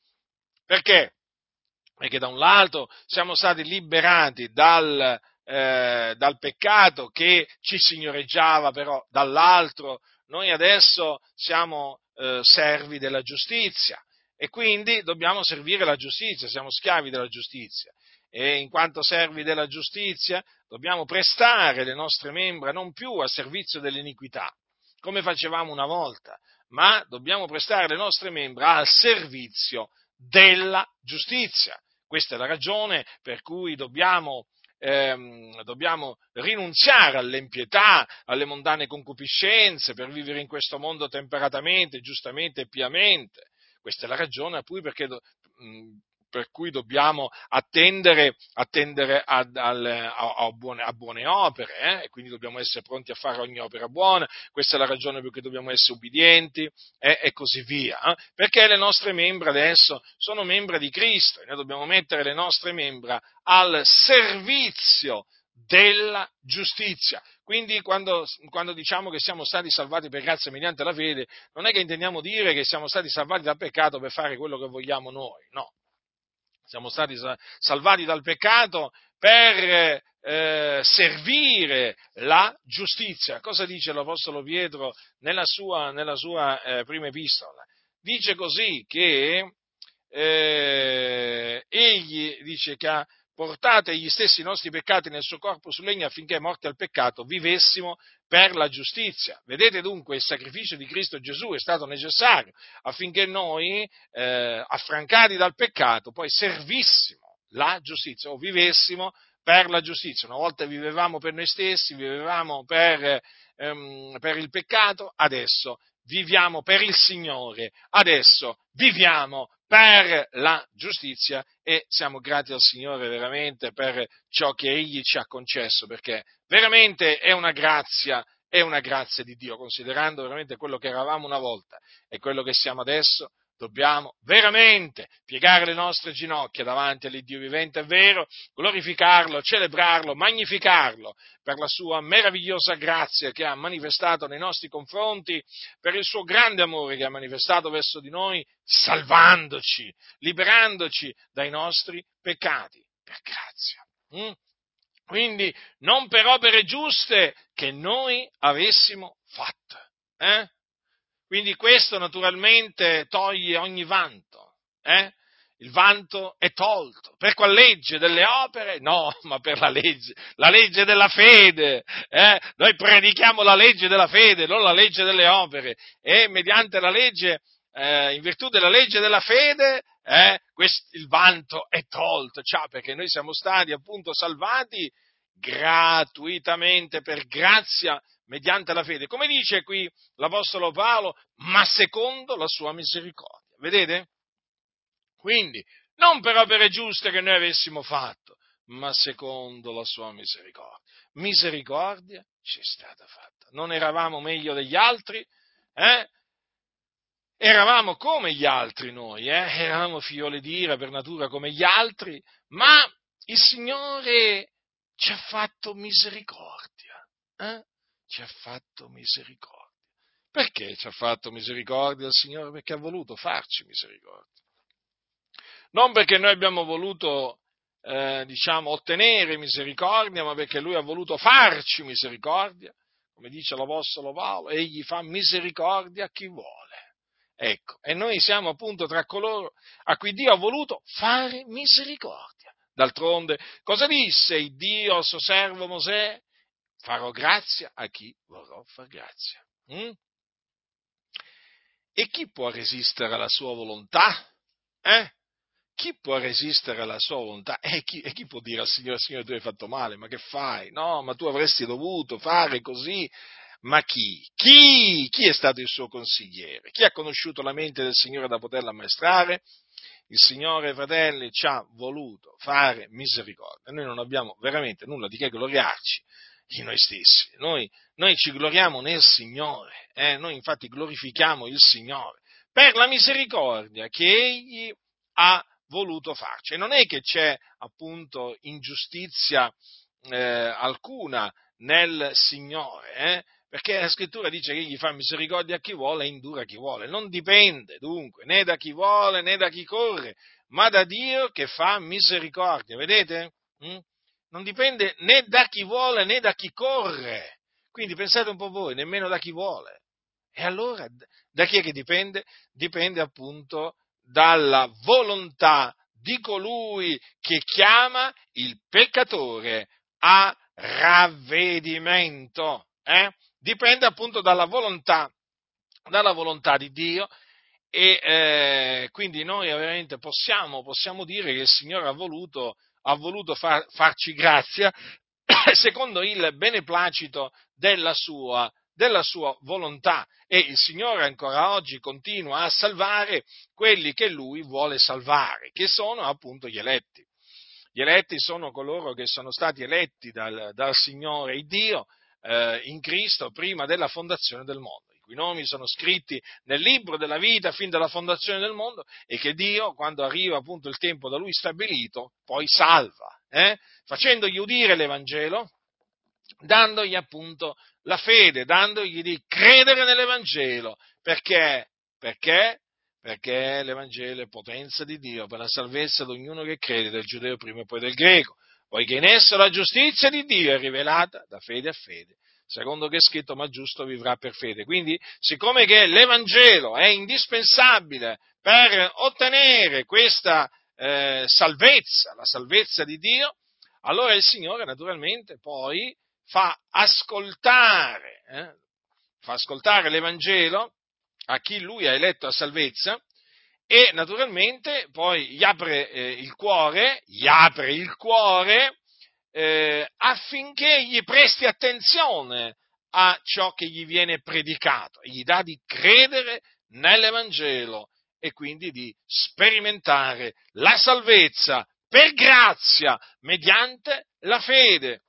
Perché? Perché da un lato siamo stati liberati dal, eh, dal peccato che ci signoreggiava, però dall'altro noi adesso siamo eh, servi della giustizia e quindi dobbiamo servire la giustizia, siamo schiavi della giustizia e in quanto servi della giustizia dobbiamo prestare le nostre membra non più a servizio dell'iniquità, come facevamo una volta, ma dobbiamo prestare le nostre membra al servizio della giustizia. Questa è la ragione per cui dobbiamo, ehm, dobbiamo rinunziare all'empietà, alle mondane concupiscenze, per vivere in questo mondo temperatamente, giustamente e piamente. Questa è la ragione a cui perché per cui dobbiamo attendere, attendere a, a, a, buone, a, buone, opere, eh? e quindi dobbiamo essere pronti a fare ogni opera buona, questa è la ragione per cui dobbiamo essere ubbidienti eh? e così via, eh? perché le nostre membra adesso sono membra di Cristo e noi dobbiamo mettere le nostre membra al servizio della giustizia. Quindi quando, quando, diciamo che siamo stati salvati per grazia mediante la fede, non è che intendiamo dire che siamo stati salvati dal peccato per fare quello che vogliamo noi, no siamo stati salvati dal peccato per eh, servire la giustizia. Cosa dice l'Apostolo Pietro nella sua, nella sua eh, prima epistola? Dice così che eh, egli dice che ha portate gli stessi nostri peccati nel suo corpo su legno affinché, morti al peccato, vivessimo per la giustizia. Vedete dunque il sacrificio di Cristo Gesù è stato necessario affinché noi, eh, affrancati dal peccato, poi servissimo la giustizia o vivessimo per la giustizia. Una volta vivevamo per noi stessi, vivevamo per, ehm, per il peccato, adesso viviamo per il Signore, adesso viviamo per la giustizia e siamo grati al Signore veramente per ciò che Egli ci ha concesso, perché veramente è una grazia, è una grazia di Dio, considerando veramente quello che eravamo una volta e quello che siamo adesso, dobbiamo veramente piegare le nostre ginocchia davanti all'Iddio vivente, è vero, glorificarlo, celebrarlo, magnificarlo per la sua meravigliosa grazia che ha manifestato nei nostri confronti, per il suo grande amore che ha manifestato verso di noi, salvandoci, liberandoci dai nostri peccati, per grazia. Mm? Quindi non per opere giuste che noi avessimo fatto. Eh? Quindi questo naturalmente toglie ogni vanto. Eh? Il vanto è tolto. Per qual legge delle opere? No, ma per la legge, la legge della fede. Eh? Noi predichiamo la legge della fede, non la legge delle opere. E mediante la legge, eh, in virtù della legge della fede, eh, quest, il vanto è tolto. Cioè, perché noi siamo stati appunto salvati gratuitamente per grazia mediante la fede. Come dice qui l'Apostolo Paolo, ma secondo la sua misericordia. Vedete? Quindi, non per opere giuste che noi avessimo fatto, ma secondo la sua misericordia. Misericordia ci è stata fatta. Non eravamo meglio degli altri, eh? Eravamo come gli altri noi, eh? eravamo figlioli di ira per natura come gli altri, ma il Signore ci ha fatto misericordia. Eh? Ci ha fatto misericordia. Perché ci ha fatto misericordia il Signore? Perché ha voluto farci misericordia. Non perché noi abbiamo voluto, eh, diciamo, ottenere misericordia, ma perché Lui ha voluto farci misericordia. Come dice l'Apostolo Paolo, egli fa misericordia a chi vuole. Ecco, e noi siamo appunto tra coloro a cui Dio ha voluto fare misericordia. D'altronde, cosa disse il Dio al suo servo Mosè? Farò grazia a chi vorrò far grazia. Mm? E chi può resistere alla sua volontà? Eh? Chi può resistere alla sua volontà? E chi, e chi, può dire al Signore, Signore, tu hai fatto male, ma che fai? No, ma tu avresti dovuto fare così. Ma chi? Chi? Chi è stato il suo consigliere? Chi ha conosciuto la mente del Signore da poterla ammaestrare? Il Signore, fratelli, ci ha voluto fare misericordia. Noi non abbiamo veramente nulla di che gloriarci di noi stessi. Noi, noi ci gloriamo nel Signore, eh? noi infatti glorifichiamo il Signore per la misericordia che Egli ha voluto farci. Non è che c'è appunto ingiustizia eh, alcuna nel Signore, eh? perché la scrittura dice che egli fa misericordia a chi vuole e indura a chi vuole. Non dipende dunque né da chi vuole né da chi corre, ma da Dio che fa misericordia. Vedete? Mm? Non dipende né da chi vuole né da chi corre. Quindi pensate un po' voi, nemmeno da chi vuole. E allora da chi è che dipende? Dipende appunto dalla volontà di colui che chiama il peccatore a ravvedimento. Eh? Dipende appunto dalla volontà, dalla volontà di Dio e eh, quindi noi veramente possiamo, possiamo, dire che il Signore ha voluto, ha voluto far, farci grazia secondo il beneplacito della sua, della sua volontà e il Signore ancora oggi continua a salvare quelli che Lui vuole salvare, che sono appunto gli eletti. Gli eletti sono coloro che sono stati eletti dal, dal Signore Dio eh, in Cristo prima della fondazione del mondo, cui nomi sono scritti nel libro della vita fin dalla fondazione del mondo e che Dio, quando arriva appunto il tempo da Lui stabilito, poi salva, eh, facendogli udire l'Evangelo, dandogli appunto la fede, dandogli di credere nell'Evangelo. Perché? Perché? Perché l'Evangelo è potenza di Dio per la salvezza di ognuno che crede, del giudeo prima e poi del greco, poiché in esso la giustizia di Dio è rivelata da fede a fede. Secondo che è scritto, ma giusto vivrà per fede. Quindi, siccome che l'Evangelo è indispensabile per ottenere questa eh, salvezza, la salvezza di Dio, allora il Signore naturalmente poi fa ascoltare, eh, fa ascoltare l'Evangelo a chi lui ha eletto a salvezza e naturalmente poi gli apre eh, il cuore, gli apre il cuore eh, affinché gli presti attenzione a ciò che gli viene predicato, gli dà di credere nell'Evangelo e quindi di sperimentare la salvezza per grazia mediante la fede.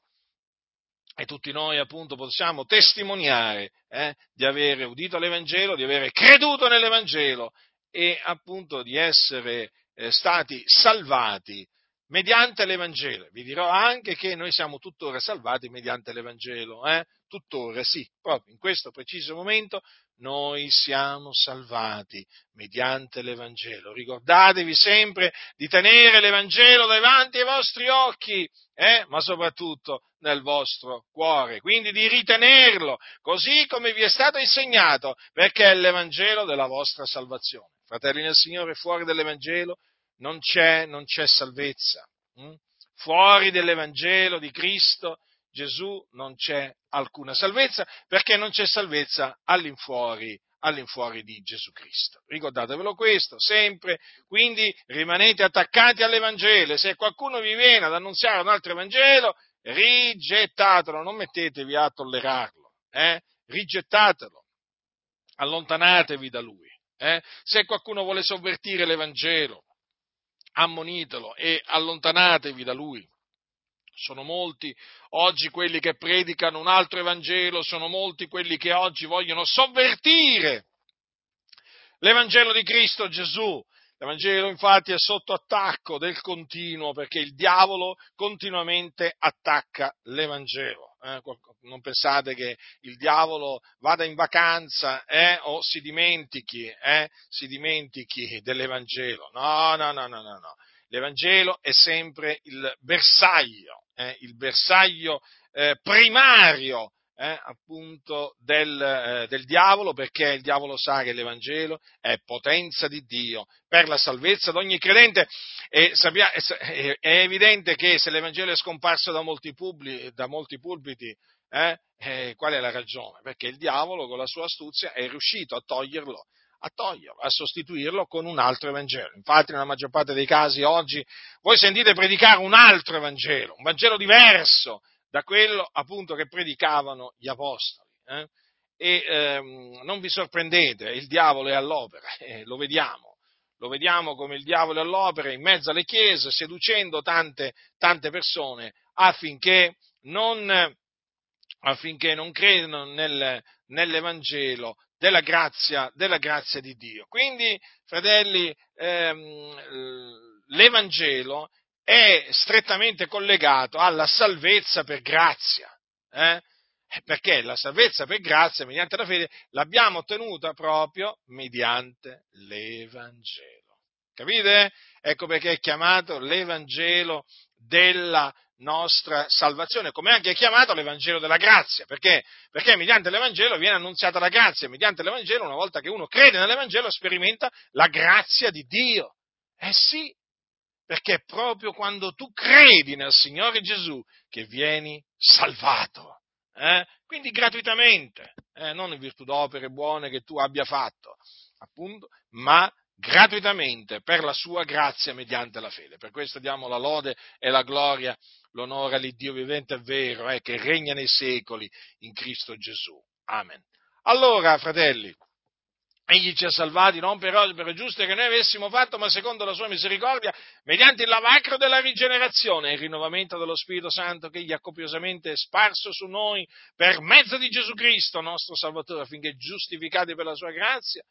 E tutti noi appunto possiamo testimoniare eh, di avere udito l'Evangelo, di avere creduto nell'Evangelo e appunto di essere eh, stati salvati mediante l'Evangelo. Vi dirò anche che noi siamo tuttora salvati mediante l'Evangelo, eh? tuttora sì, proprio in questo preciso momento noi siamo salvati mediante l'Evangelo. Ricordatevi sempre di tenere l'Evangelo davanti ai vostri occhi, eh? ma soprattutto nel vostro cuore, quindi di ritenerlo così come vi è stato insegnato, perché è l'Evangelo della vostra salvazione. Fratelli nel Signore, fuori dall'Evangelo non c'è, non c'è salvezza. Hm? Fuori dell'Evangelo di Cristo Gesù non c'è alcuna salvezza, perché non c'è salvezza all'infuori, all'infuori di Gesù Cristo. Ricordatevelo questo sempre, quindi rimanete attaccati all'Evangelo se qualcuno vi viene ad annunziare un altro Evangelo, rigettatelo, non mettetevi a tollerarlo, eh? rigettatelo, allontanatevi da lui. Eh? Se qualcuno vuole sovvertire l'Evangelo, ammonitelo e allontanatevi da lui. Sono molti oggi quelli che predicano un altro Evangelo, sono molti quelli che oggi vogliono sovvertire l'Evangelo di Cristo Gesù, L'Evangelo infatti è sotto attacco del continuo perché il diavolo continuamente attacca l'Evangelo. Eh? Non pensate che il diavolo vada in vacanza eh? o si dimentichi, eh? si dimentichi dell'Evangelo. No, no, no, no, no, no. L'Evangelo è sempre il bersaglio, eh? il bersaglio eh, primario eh, appunto del, eh, del, diavolo, perché il diavolo sa che l'Evangelo è potenza di Dio per la salvezza di ogni credente e sappia, è, è, evidente che se l'Evangelo è scomparso da molti, pubblici, da molti pulpiti, eh, eh, qual è la ragione? Perché il diavolo con la sua astuzia è riuscito a toglierlo a toglierlo, a sostituirlo con un altro Evangelo. Infatti, nella maggior parte dei casi oggi voi sentite predicare un altro Evangelo, un Vangelo diverso da quello appunto che predicavano gli apostoli. Eh? E ehm, non vi sorprendete, il diavolo è all'opera, eh, lo vediamo, lo vediamo come il diavolo è all'opera in mezzo alle chiese, seducendo tante, tante persone affinché non, affinché non credano nel, nell'Evangelo della grazia, della grazia, di Dio. Quindi, fratelli, ehm, l'Evangelo è strettamente collegato alla salvezza per grazia. Eh? Perché la salvezza per grazia, mediante la fede, l'abbiamo ottenuta proprio mediante l'Evangelo. Capite? Ecco perché è chiamato l'Evangelo della nostra salvazione, come anche è chiamato l'Evangelo della grazia, perché? Perché mediante l'Evangelo viene annunziata la grazia, mediante l'Evangelo, una volta che uno crede nell'Evangelo, sperimenta la grazia di Dio. Eh sì, perché è proprio quando tu credi nel Signore Gesù che vieni salvato. Eh? Quindi gratuitamente, eh? non in virtù d'opere buone che tu abbia fatto, appunto, ma gratuitamente per la sua grazia mediante la fede. Per questo diamo la lode e la gloria, l'onore all'Iddio vivente e vero, eh, che regna nei secoli in Cristo Gesù. Amen. Allora, fratelli, Egli ci ha salvati non per opere giuste che noi avessimo fatto, ma secondo la sua misericordia, mediante il lavacro della rigenerazione e il rinnovamento dello Spirito Santo che egli ha copiosamente sparso su noi per mezzo di Gesù Cristo, nostro Salvatore, affinché giustificati per la sua grazia,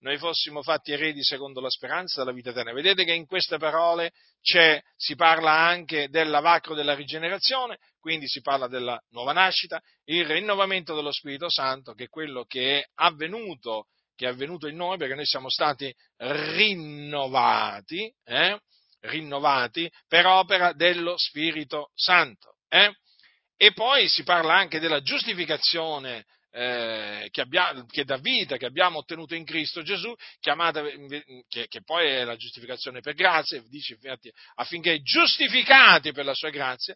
noi fossimo fatti eredi secondo la speranza della vita eterna. Vedete che in queste parole si parla anche del lavacro della rigenerazione, quindi si parla della nuova nascita, il rinnovamento dello Spirito Santo, che è quello che è avvenuto che è avvenuto in noi perché noi siamo stati rinnovati, eh? rinnovati per opera dello Spirito Santo. Eh? E poi si parla anche della giustificazione eh, che, abbia, che, dà vita, che abbiamo ottenuto in Cristo Gesù, chiamata, che, che poi è la giustificazione per grazia, dice infatti affinché giustificati per la sua grazia,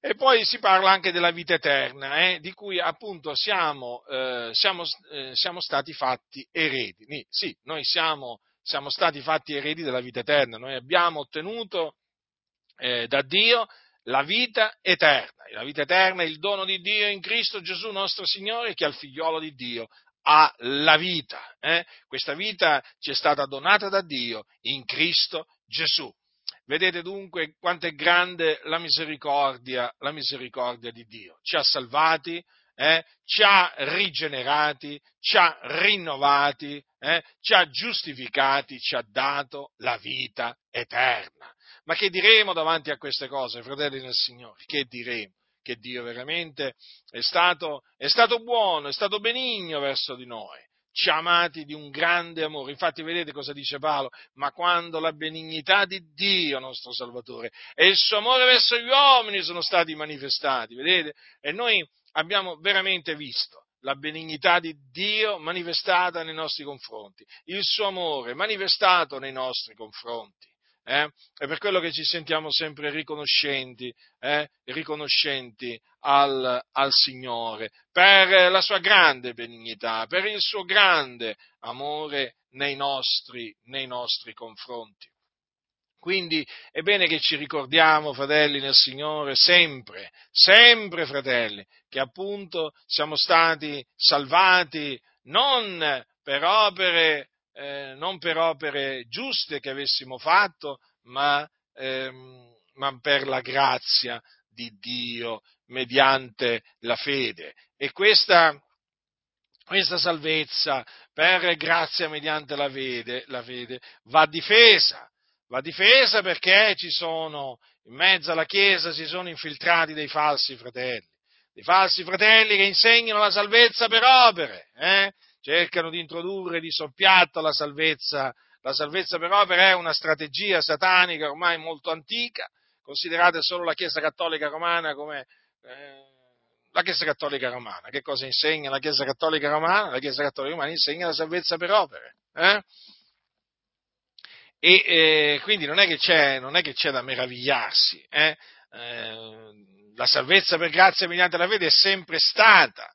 e poi si parla anche della vita eterna, eh, di cui appunto siamo, eh, siamo, eh, siamo, stati fatti eredi. Sì, noi siamo, siamo, stati fatti eredi della vita eterna, noi abbiamo ottenuto eh, da Dio la vita eterna. La vita eterna è il dono di Dio in Cristo Gesù nostro Signore che al figliolo di Dio ha la vita. Eh. Questa vita ci è stata donata da Dio in Cristo Gesù. Vedete dunque quanto è grande la misericordia, la misericordia di Dio. Ci ha salvati, eh, ci ha rigenerati, ci ha rinnovati, eh, ci ha giustificati, ci ha dato la vita eterna. Ma che diremo davanti a queste cose, fratelli nel Signore? Che diremo? Che Dio veramente è stato, è stato buono, è stato benigno verso di noi ci amati di un grande amore. Infatti vedete cosa dice Paolo? Ma quando la benignità di Dio, nostro Salvatore, e il suo amore verso gli uomini sono stati manifestati, vedete? E noi abbiamo veramente visto la benignità di Dio manifestata nei nostri confronti, il suo amore manifestato nei nostri confronti eh? è per quello che ci sentiamo sempre riconoscenti, eh? riconoscenti al, al, Signore, per la sua grande benignità, per il suo grande amore nei nostri, nei nostri confronti. Quindi è bene che ci ricordiamo, fratelli nel Signore, sempre, sempre, fratelli, che appunto siamo stati salvati non per opere eh, non per opere giuste che avessimo fatto, ma, ehm, ma per la grazia di Dio mediante la fede. E questa, questa salvezza per grazia mediante la fede, la fede va difesa, va difesa perché ci sono, in mezzo alla Chiesa si sono infiltrati dei falsi fratelli, dei falsi fratelli che insegnano la salvezza per opere, eh? Cercano di introdurre di soppiatto la salvezza, la salvezza per opere è una strategia satanica ormai molto antica, considerate solo la Chiesa Cattolica Romana come... Eh, la Chiesa Cattolica Romana, che cosa insegna la Chiesa Cattolica Romana? La Chiesa Cattolica Romana insegna la salvezza per opere. Eh? E eh, quindi non è, non è che c'è da meravigliarsi. Eh? eh la salvezza per grazia mediante la fede è sempre stata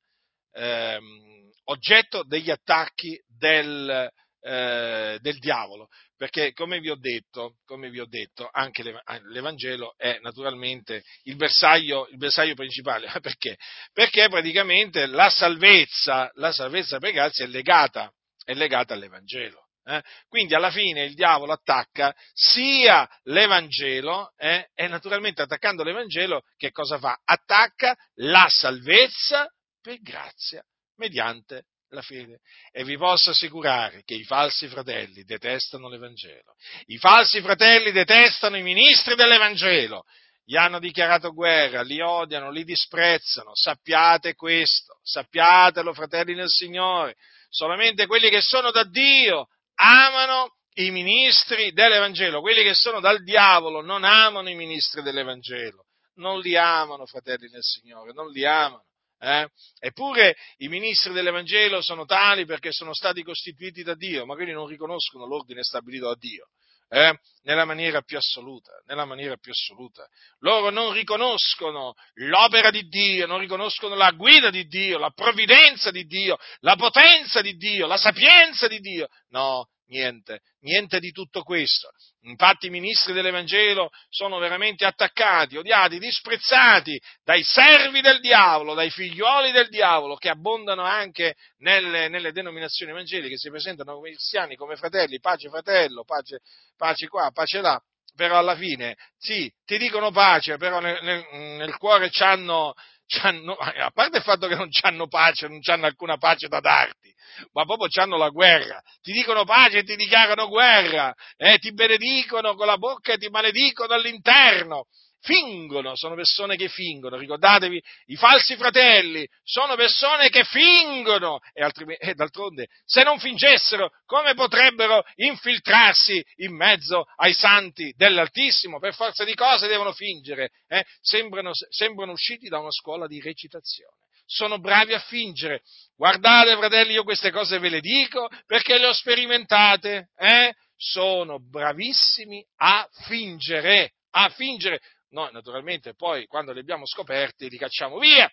ehm, oggetto degli attacchi del, eh, del diavolo perché come vi ho detto, vi ho detto anche l'Evangelo è naturalmente il bersaglio, il bersaglio principale. Perché? Perché praticamente la salvezza, la salvezza per grazia è legata, è legata all'Evangelo. Eh? Quindi alla fine il diavolo attacca sia l'Evangelo eh? e naturalmente attaccando l'Evangelo che cosa fa? Attacca la salvezza per grazia mediante la fede. E vi posso assicurare che i falsi fratelli detestano l'Evangelo. I falsi fratelli detestano i ministri dell'Evangelo. Gli hanno dichiarato guerra, li odiano, li disprezzano. Sappiate questo, sappiatelo, fratelli nel Signore. Solamente quelli che sono da Dio amano i ministri dell'Evangelo. Quelli che sono dal diavolo non amano i ministri dell'Evangelo. Non li amano, fratelli nel Signore, non li amano. Eh? Eppure i ministri dell'Evangelo sono tali perché sono stati costituiti da Dio, ma quindi non riconoscono l'ordine stabilito da Dio. Eh? Nella, maniera assoluta, nella maniera più assoluta. Loro non riconoscono l'opera di Dio, non riconoscono la guida di Dio, la provvidenza di Dio, la potenza di Dio, la sapienza di Dio. No, Niente, niente di tutto questo. Infatti i ministri dell'Evangelo sono veramente attaccati, odiati, disprezzati dai servi del diavolo, dai figlioli del diavolo, che abbondano anche nelle, nelle denominazioni evangeliche, si presentano come cristiani, come fratelli, pace fratello, pace, pace qua, pace là. Però alla fine, sì, ti dicono pace, però nel, nel, nel cuore c'hanno, a parte il fatto che non hanno pace, non hanno alcuna pace da darti, ma proprio hanno la guerra. Ti dicono pace e ti dichiarano guerra, eh, ti benedicono con la bocca e ti maledicono all'interno fingono, sono persone che fingono, ricordatevi, i falsi fratelli sono persone che fingono e, altri, e, d'altronde se non fingessero come potrebbero infiltrarsi in mezzo ai santi dell'Altissimo? Per forza di cose devono fingere, eh? sembrano, sembrano usciti da una scuola di recitazione. Sono bravi a fingere. Guardate, fratelli, io queste cose ve le dico perché le ho sperimentate. Eh? Sono bravissimi a fingere, a fingere. Noi naturalmente poi quando li abbiamo scoperti li cacciamo via.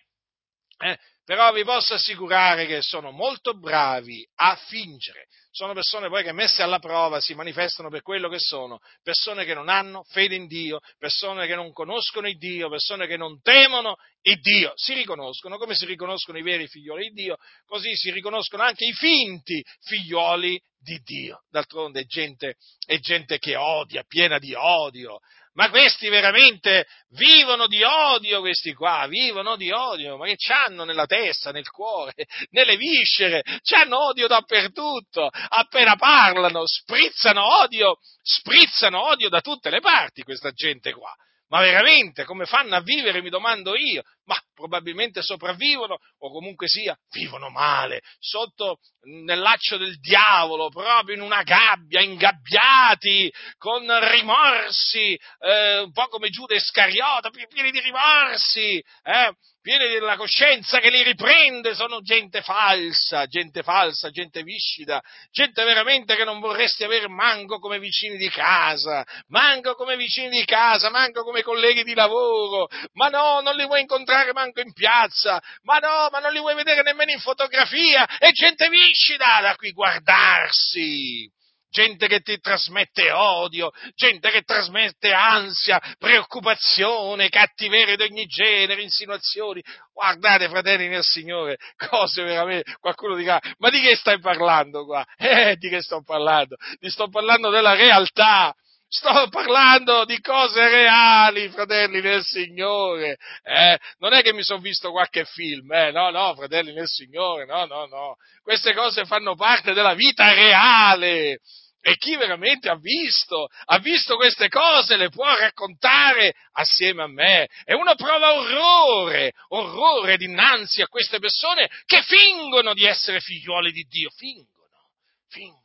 Eh? Però vi posso assicurare che sono molto bravi a fingere. Sono persone poi che messe alla prova si manifestano per quello che sono, persone che non hanno fede in Dio, persone che non conoscono il Dio, persone che non temono il Dio. Si riconoscono come si riconoscono i veri figlioli di Dio, così si riconoscono anche i finti figlioli di Dio. D'altronde è gente, è gente che odia, piena di odio, ma questi veramente vivono di odio, questi qua, vivono di odio, ma che c'hanno nella testa, nel cuore, nelle viscere, c'hanno odio dappertutto, appena parlano, sprizzano odio, sprizzano odio da tutte le parti questa gente qua. Ma veramente come fanno a vivere, mi domando io? Ma probabilmente sopravvivono o comunque sia, vivono male, sotto nel laccio del diavolo, proprio in una gabbia, ingabbiati, con rimorsi, eh, un po' come Giuda Iscariota, pieni di rimorsi, eh, pieni della coscienza che li riprende, sono gente falsa, gente falsa, gente viscida, gente veramente che non vorresti avere manco come vicini di casa, manco come vicini di casa, manco come colleghi di lavoro, ma no, non li vuoi incontrare manco in piazza, ma no, ma non li vuoi vedere nemmeno in fotografia, è gente viscida da qui guardarsi gente che ti trasmette odio, gente che trasmette ansia, preoccupazione, cattiveria di ogni genere, insinuazioni. Guardate, fratelli nel Signore, cose veramente, qualcuno dirà, ma di che stai parlando qua? Eh, di che sto parlando? Ti sto parlando della realtà. Sto parlando di cose reali, fratelli del Signore. Eh? Non è che mi sono visto qualche film, eh? no, no, fratelli del Signore, no, no, no. Queste cose fanno parte della vita reale. E chi veramente ha visto, ha visto queste cose, le può raccontare assieme a me. E uno prova orrore, orrore dinanzi a queste persone che fingono di essere figliuoli di Dio. Fingono, fingono.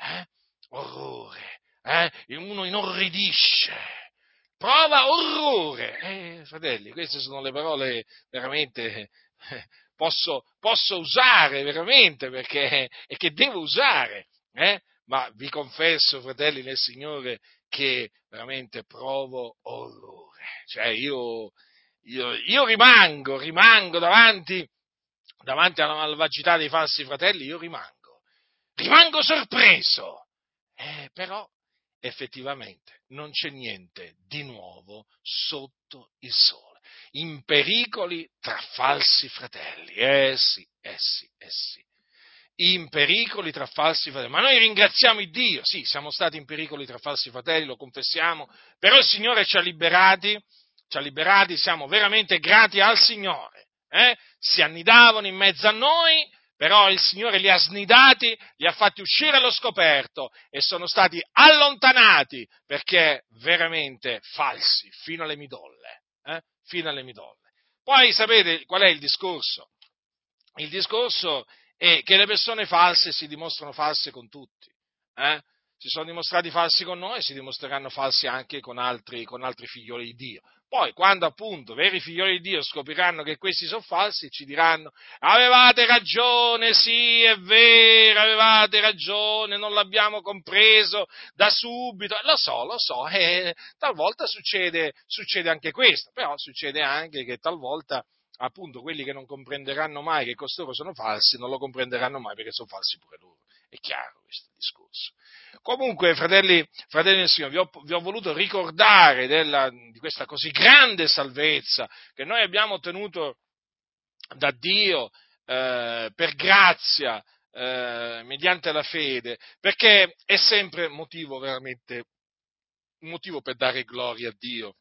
Eh? Orrore. Eh? Uno inorridisce. Prova orrore. Eh, fratelli, queste sono le parole veramente eh, posso, posso usare veramente perché e che devo usare. Eh? ma vi confesso, fratelli nel Signore, che veramente provo orrore. Cioè io, io, io rimango, rimango davanti, davanti alla malvagità dei falsi fratelli, io rimango, rimango sorpreso. Eh, però effettivamente non c'è niente di nuovo sotto il sole. In pericoli tra falsi fratelli. Eh sì, eh sì, eh sì in pericoli tra falsi fratelli. Ma noi ringraziamo il Dio, sì, siamo stati in pericoli tra falsi fratelli, lo confessiamo, però il Signore ci ha liberati, ci ha liberati, siamo veramente grati al Signore. Eh? Si annidavano in mezzo a noi, però il Signore li ha snidati, li ha fatti uscire allo scoperto e sono stati allontanati perché veramente falsi, fino alle midolle. Eh? Fino alle midolle. Poi sapete qual è il discorso? Il discorso e che le persone false si dimostrano false con tutti. Eh? Si sono dimostrati falsi con noi si dimostreranno falsi anche con altri, con altri figlioli di Dio. Poi, quando appunto veri figlioli di Dio scopriranno che questi sono falsi, ci diranno: Avevate ragione, sì, è vero, avevate ragione, non l'abbiamo compreso da subito. Lo so, lo so, eh, talvolta succede, succede anche questo, però succede anche che talvolta appunto quelli che non comprenderanno mai che costoro sono falsi, non lo comprenderanno mai perché sono falsi pure loro. È chiaro questo discorso. Comunque, fratelli, fratelli del Signore, vi ho, vi ho voluto ricordare della, di questa così grande salvezza che noi abbiamo ottenuto da Dio eh, per grazia, eh, mediante la fede, perché è sempre motivo veramente, un motivo per dare gloria a Dio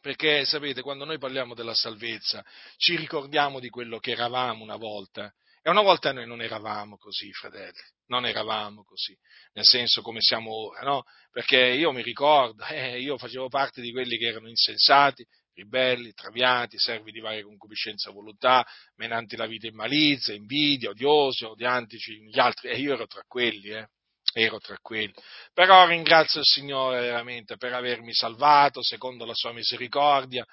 perché sapete, quando noi parliamo della salvezza, ci ricordiamo di quello che eravamo una volta. E una volta noi non eravamo così, fratelli, non eravamo così, nel senso come siamo ora, no? Perché io mi ricordo, eh, io facevo parte di quelli che erano insensati, ribelli, traviati, servi di varia concupiscenza e volontà, menanti la vita in malizia, invidia, odiosi, odiantici gli altri, e io ero tra quelli, eh ero tra quelli. Però ringrazio il Signore veramente per avermi salvato secondo la sua misericordia,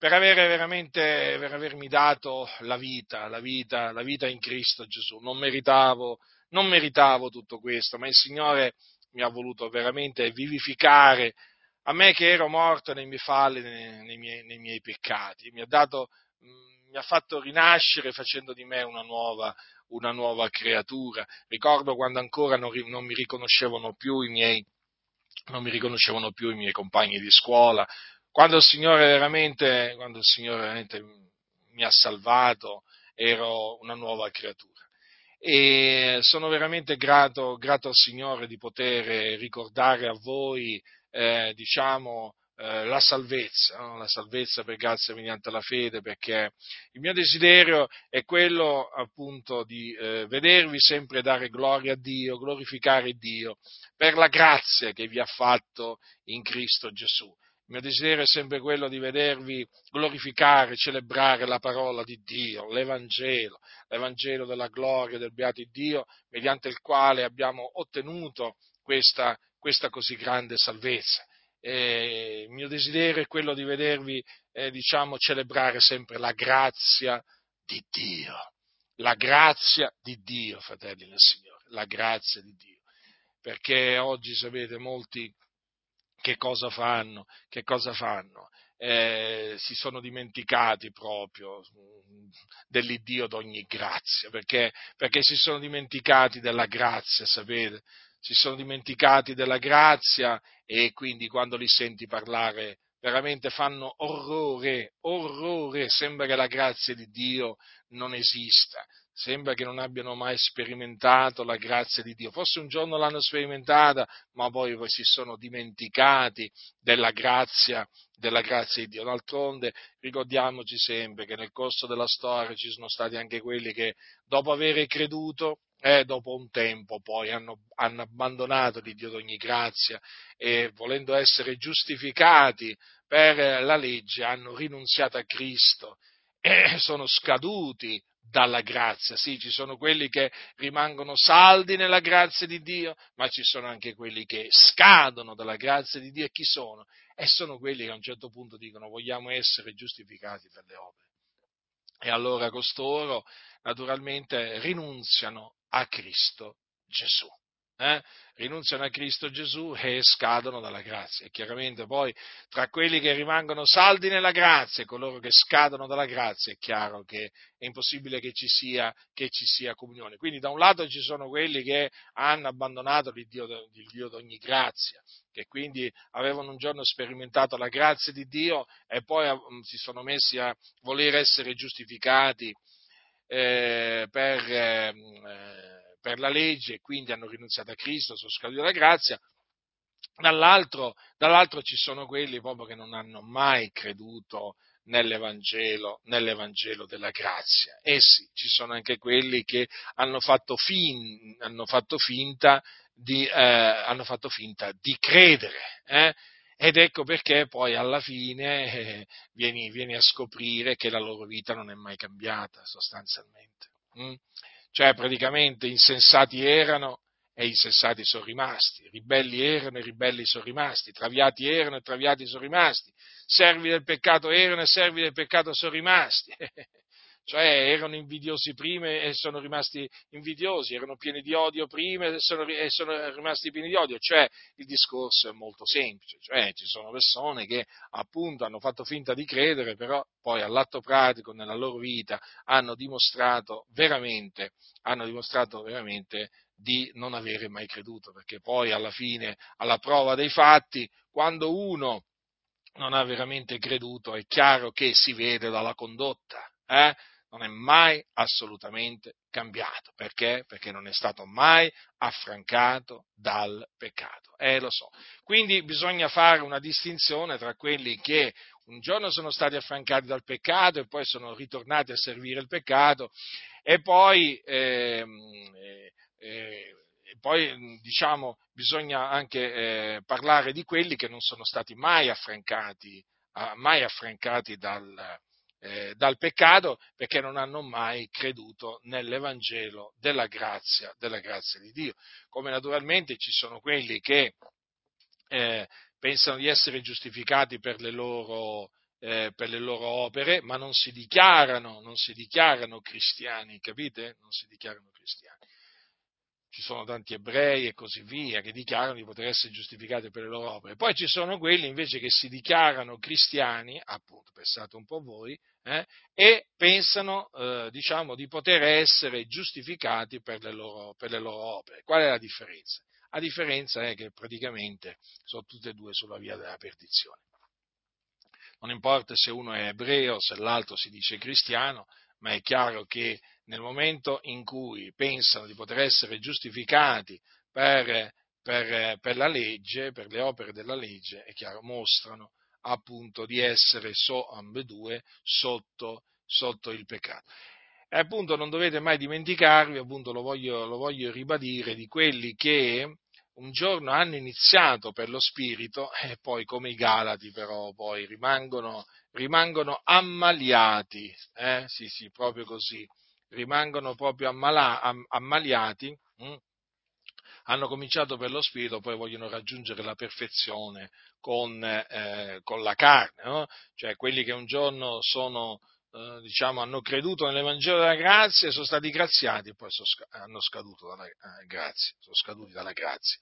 per, per avermi dato la vita, la vita, la vita in Cristo Gesù. Non meritavo, non meritavo tutto questo, ma il Signore mi ha voluto veramente vivificare a me che ero morto nei miei falli, nei, nei, miei, nei miei, peccati. Mi ha, dato, mi ha fatto rinascere facendo di me una nuova, una nuova creatura. Ricordo quando ancora non, non mi riconoscevano più i miei, non mi riconoscevano più i miei compagni di scuola, quando il Signore veramente, quando il Signore veramente mi ha salvato, ero una nuova creatura. E sono veramente grato, grato al Signore di poter ricordare a voi, eh, diciamo, eh, la salvezza, no? la salvezza per grazia mediante la fede, perché il mio desiderio è quello appunto di eh, vedervi sempre dare gloria a Dio, glorificare Dio per la grazia che vi ha fatto in Cristo Gesù. Mio desiderio è sempre quello di vedervi glorificare, celebrare la parola di Dio, l'Evangelo, l'Evangelo della gloria del beato Dio, mediante il quale abbiamo ottenuto questa, questa così grande salvezza eh, il mio desiderio è quello di vedervi, eh, diciamo, celebrare sempre la grazia di Dio. La grazia di Dio, fratelli del Signore, la grazia di Dio. Perché oggi sapete molti che cosa fanno? Che cosa fanno? Eh, si sono dimenticati proprio dell'Iddio d'ogni grazia, perché, perché si sono dimenticati della grazia, sapete? si sono dimenticati della grazia e quindi quando li senti parlare veramente fanno orrore, orrore, sembra che la grazia di Dio non esista, sembra che non abbiano mai sperimentato la grazia di Dio. Forse un giorno l'hanno sperimentata, ma poi, poi si sono dimenticati della grazia, della grazia di Dio. D'altronde ricordiamoci sempre che nel corso della storia ci sono stati anche quelli che dopo aver creduto e dopo un tempo poi hanno, hanno abbandonato di Dio d'ogni grazia e volendo essere giustificati per la legge hanno rinunziato a Cristo e sono scaduti dalla grazia. Sì, ci sono quelli che rimangono saldi nella grazia di Dio, ma ci sono anche quelli che scadono dalla grazia di Dio. E chi sono? E sono quelli che a un certo punto dicono vogliamo essere giustificati per le opere. E allora costoro naturalmente rinunziano a Cristo Gesù. Eh? Rinunziano a Cristo Gesù e scadono dalla grazia. E chiaramente poi tra quelli che rimangono saldi nella grazia e coloro che scadono dalla grazia è chiaro che è impossibile che ci sia, che ci sia comunione. Quindi da un lato ci sono quelli che hanno abbandonato il Dio, d'ogni grazia, che quindi avevano un giorno sperimentato la grazia di Dio e poi mm, si sono messi a voler essere giustificati eh, per, eh, per, la legge e quindi hanno rinunziato a Cristo, sono scaduti dalla grazia, dall'altro, dall'altro ci sono quelli proprio che non hanno mai creduto nell'Evangelo, nell'Evangelo della grazia. E sì, ci sono anche quelli che hanno fatto, fin, hanno fatto, finta, di, eh, hanno fatto finta di credere. Eh? Ed ecco perché poi alla fine eh, vieni, vieni, a scoprire che la loro vita non è mai cambiata sostanzialmente. Mm? Cioè praticamente insensati erano e insensati sono rimasti, ribelli erano e ribelli sono rimasti, traviati erano e traviati sono rimasti, servi del peccato erano e servi del peccato sono rimasti. cioè erano invidiosi prima e sono rimasti invidiosi, erano pieni di odio prima e sono, e sono, rimasti pieni di odio, cioè il discorso è molto semplice, cioè ci sono persone che appunto hanno fatto finta di credere, però poi all'atto pratico nella loro vita hanno dimostrato veramente, hanno dimostrato veramente di non avere mai creduto, perché poi alla fine, alla prova dei fatti, quando uno non ha veramente creduto, è chiaro che si vede dalla condotta. Eh? Non è mai assolutamente cambiato. Perché? Perché non è stato mai affrancato dal peccato. Eh, lo so. Quindi bisogna fare una distinzione tra quelli che un giorno sono stati affrancati dal peccato e poi sono ritornati a servire il peccato e poi, eh, eh, poi diciamo, bisogna anche eh, parlare di quelli che non sono stati mai affrancati, mai affrancati dal, peccato eh, dal peccato perché non hanno mai creduto nell'Evangelo della grazia, della grazia di Dio. Come naturalmente ci sono quelli che eh, pensano di essere giustificati per le loro, eh, per le loro opere, ma non si dichiarano, non si dichiarano cristiani, capite? Non si dichiarano cristiani ci sono tanti ebrei e così via che dichiarano di poter essere giustificati per le loro opere. Poi ci sono quelli invece che si dichiarano cristiani, appunto, pensate un po' voi, eh, e pensano eh, diciamo, di poter essere giustificati per le, loro, per le loro opere. Qual è la differenza? La differenza è che praticamente sono tutte e due sulla via della perdizione. Non importa se uno è ebreo, se l'altro si dice cristiano, ma è chiaro che nel momento in cui pensano di poter essere giustificati per, per, per la legge, per le opere della legge, è chiaro, mostrano appunto di essere so, ambedue sotto, sotto il peccato. E appunto non dovete mai dimenticarvi, appunto lo voglio, lo voglio ribadire, di quelli che un giorno hanno iniziato per lo spirito e poi come i Galati però poi rimangono, rimangono ammaliati, eh? sì sì, proprio così, rimangono proprio ammala, am, ammaliati, hm? Hanno cominciato per lo spirito, poi vogliono raggiungere la perfezione con, eh, con la carne, no? cioè quelli che un giorno sono, eh, diciamo, hanno creduto nell'Evangelo della grazia e sono stati graziati e poi sono, hanno scaduto dalla, eh, grazia, sono scaduti dalla grazia.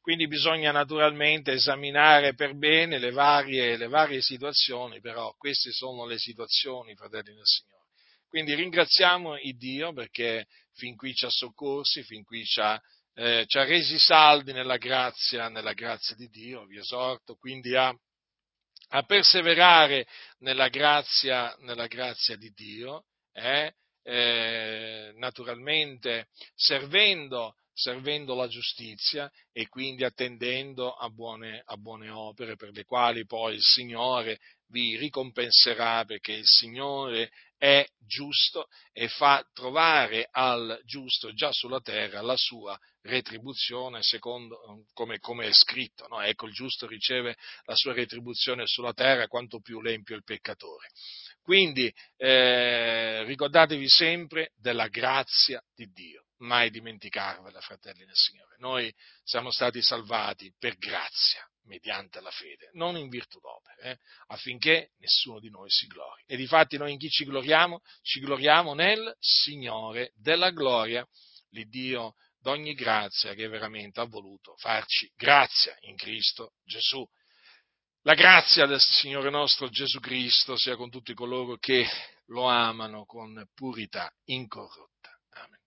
Quindi bisogna naturalmente esaminare per bene le varie, le varie situazioni, però queste sono le situazioni, fratelli del Signore quindi ringraziamo il Dio perché fin qui ci ha soccorsi, fin qui ci ha, eh, ci ha resi saldi nella grazia, nella grazia di Dio, vi esorto quindi a, a perseverare nella grazia, nella grazia, di Dio, eh, eh, naturalmente servendo, servendo la giustizia e quindi attendendo a buone, a buone opere per le quali poi il Signore vi ricompenserà perché il Signore è giusto e fa trovare al giusto già sulla terra la sua retribuzione secondo come, come è scritto. No? Ecco, il giusto riceve la sua retribuzione sulla terra quanto più l'empio il peccatore. Quindi eh, ricordatevi sempre della grazia di Dio, mai dimenticarvela, fratelli del Signore. Noi siamo stati salvati per grazia, mediante la fede, non in virtù d'opere, eh, affinché nessuno di noi si glori. E difatti noi in chi ci gloriamo? Ci gloriamo nel Signore della gloria, l'Iddio d'ogni grazia che veramente ha voluto farci grazia in Cristo Gesù. La grazia del Signore nostro Gesù Cristo sia con tutti coloro che lo amano con purità incorrotta. Amen.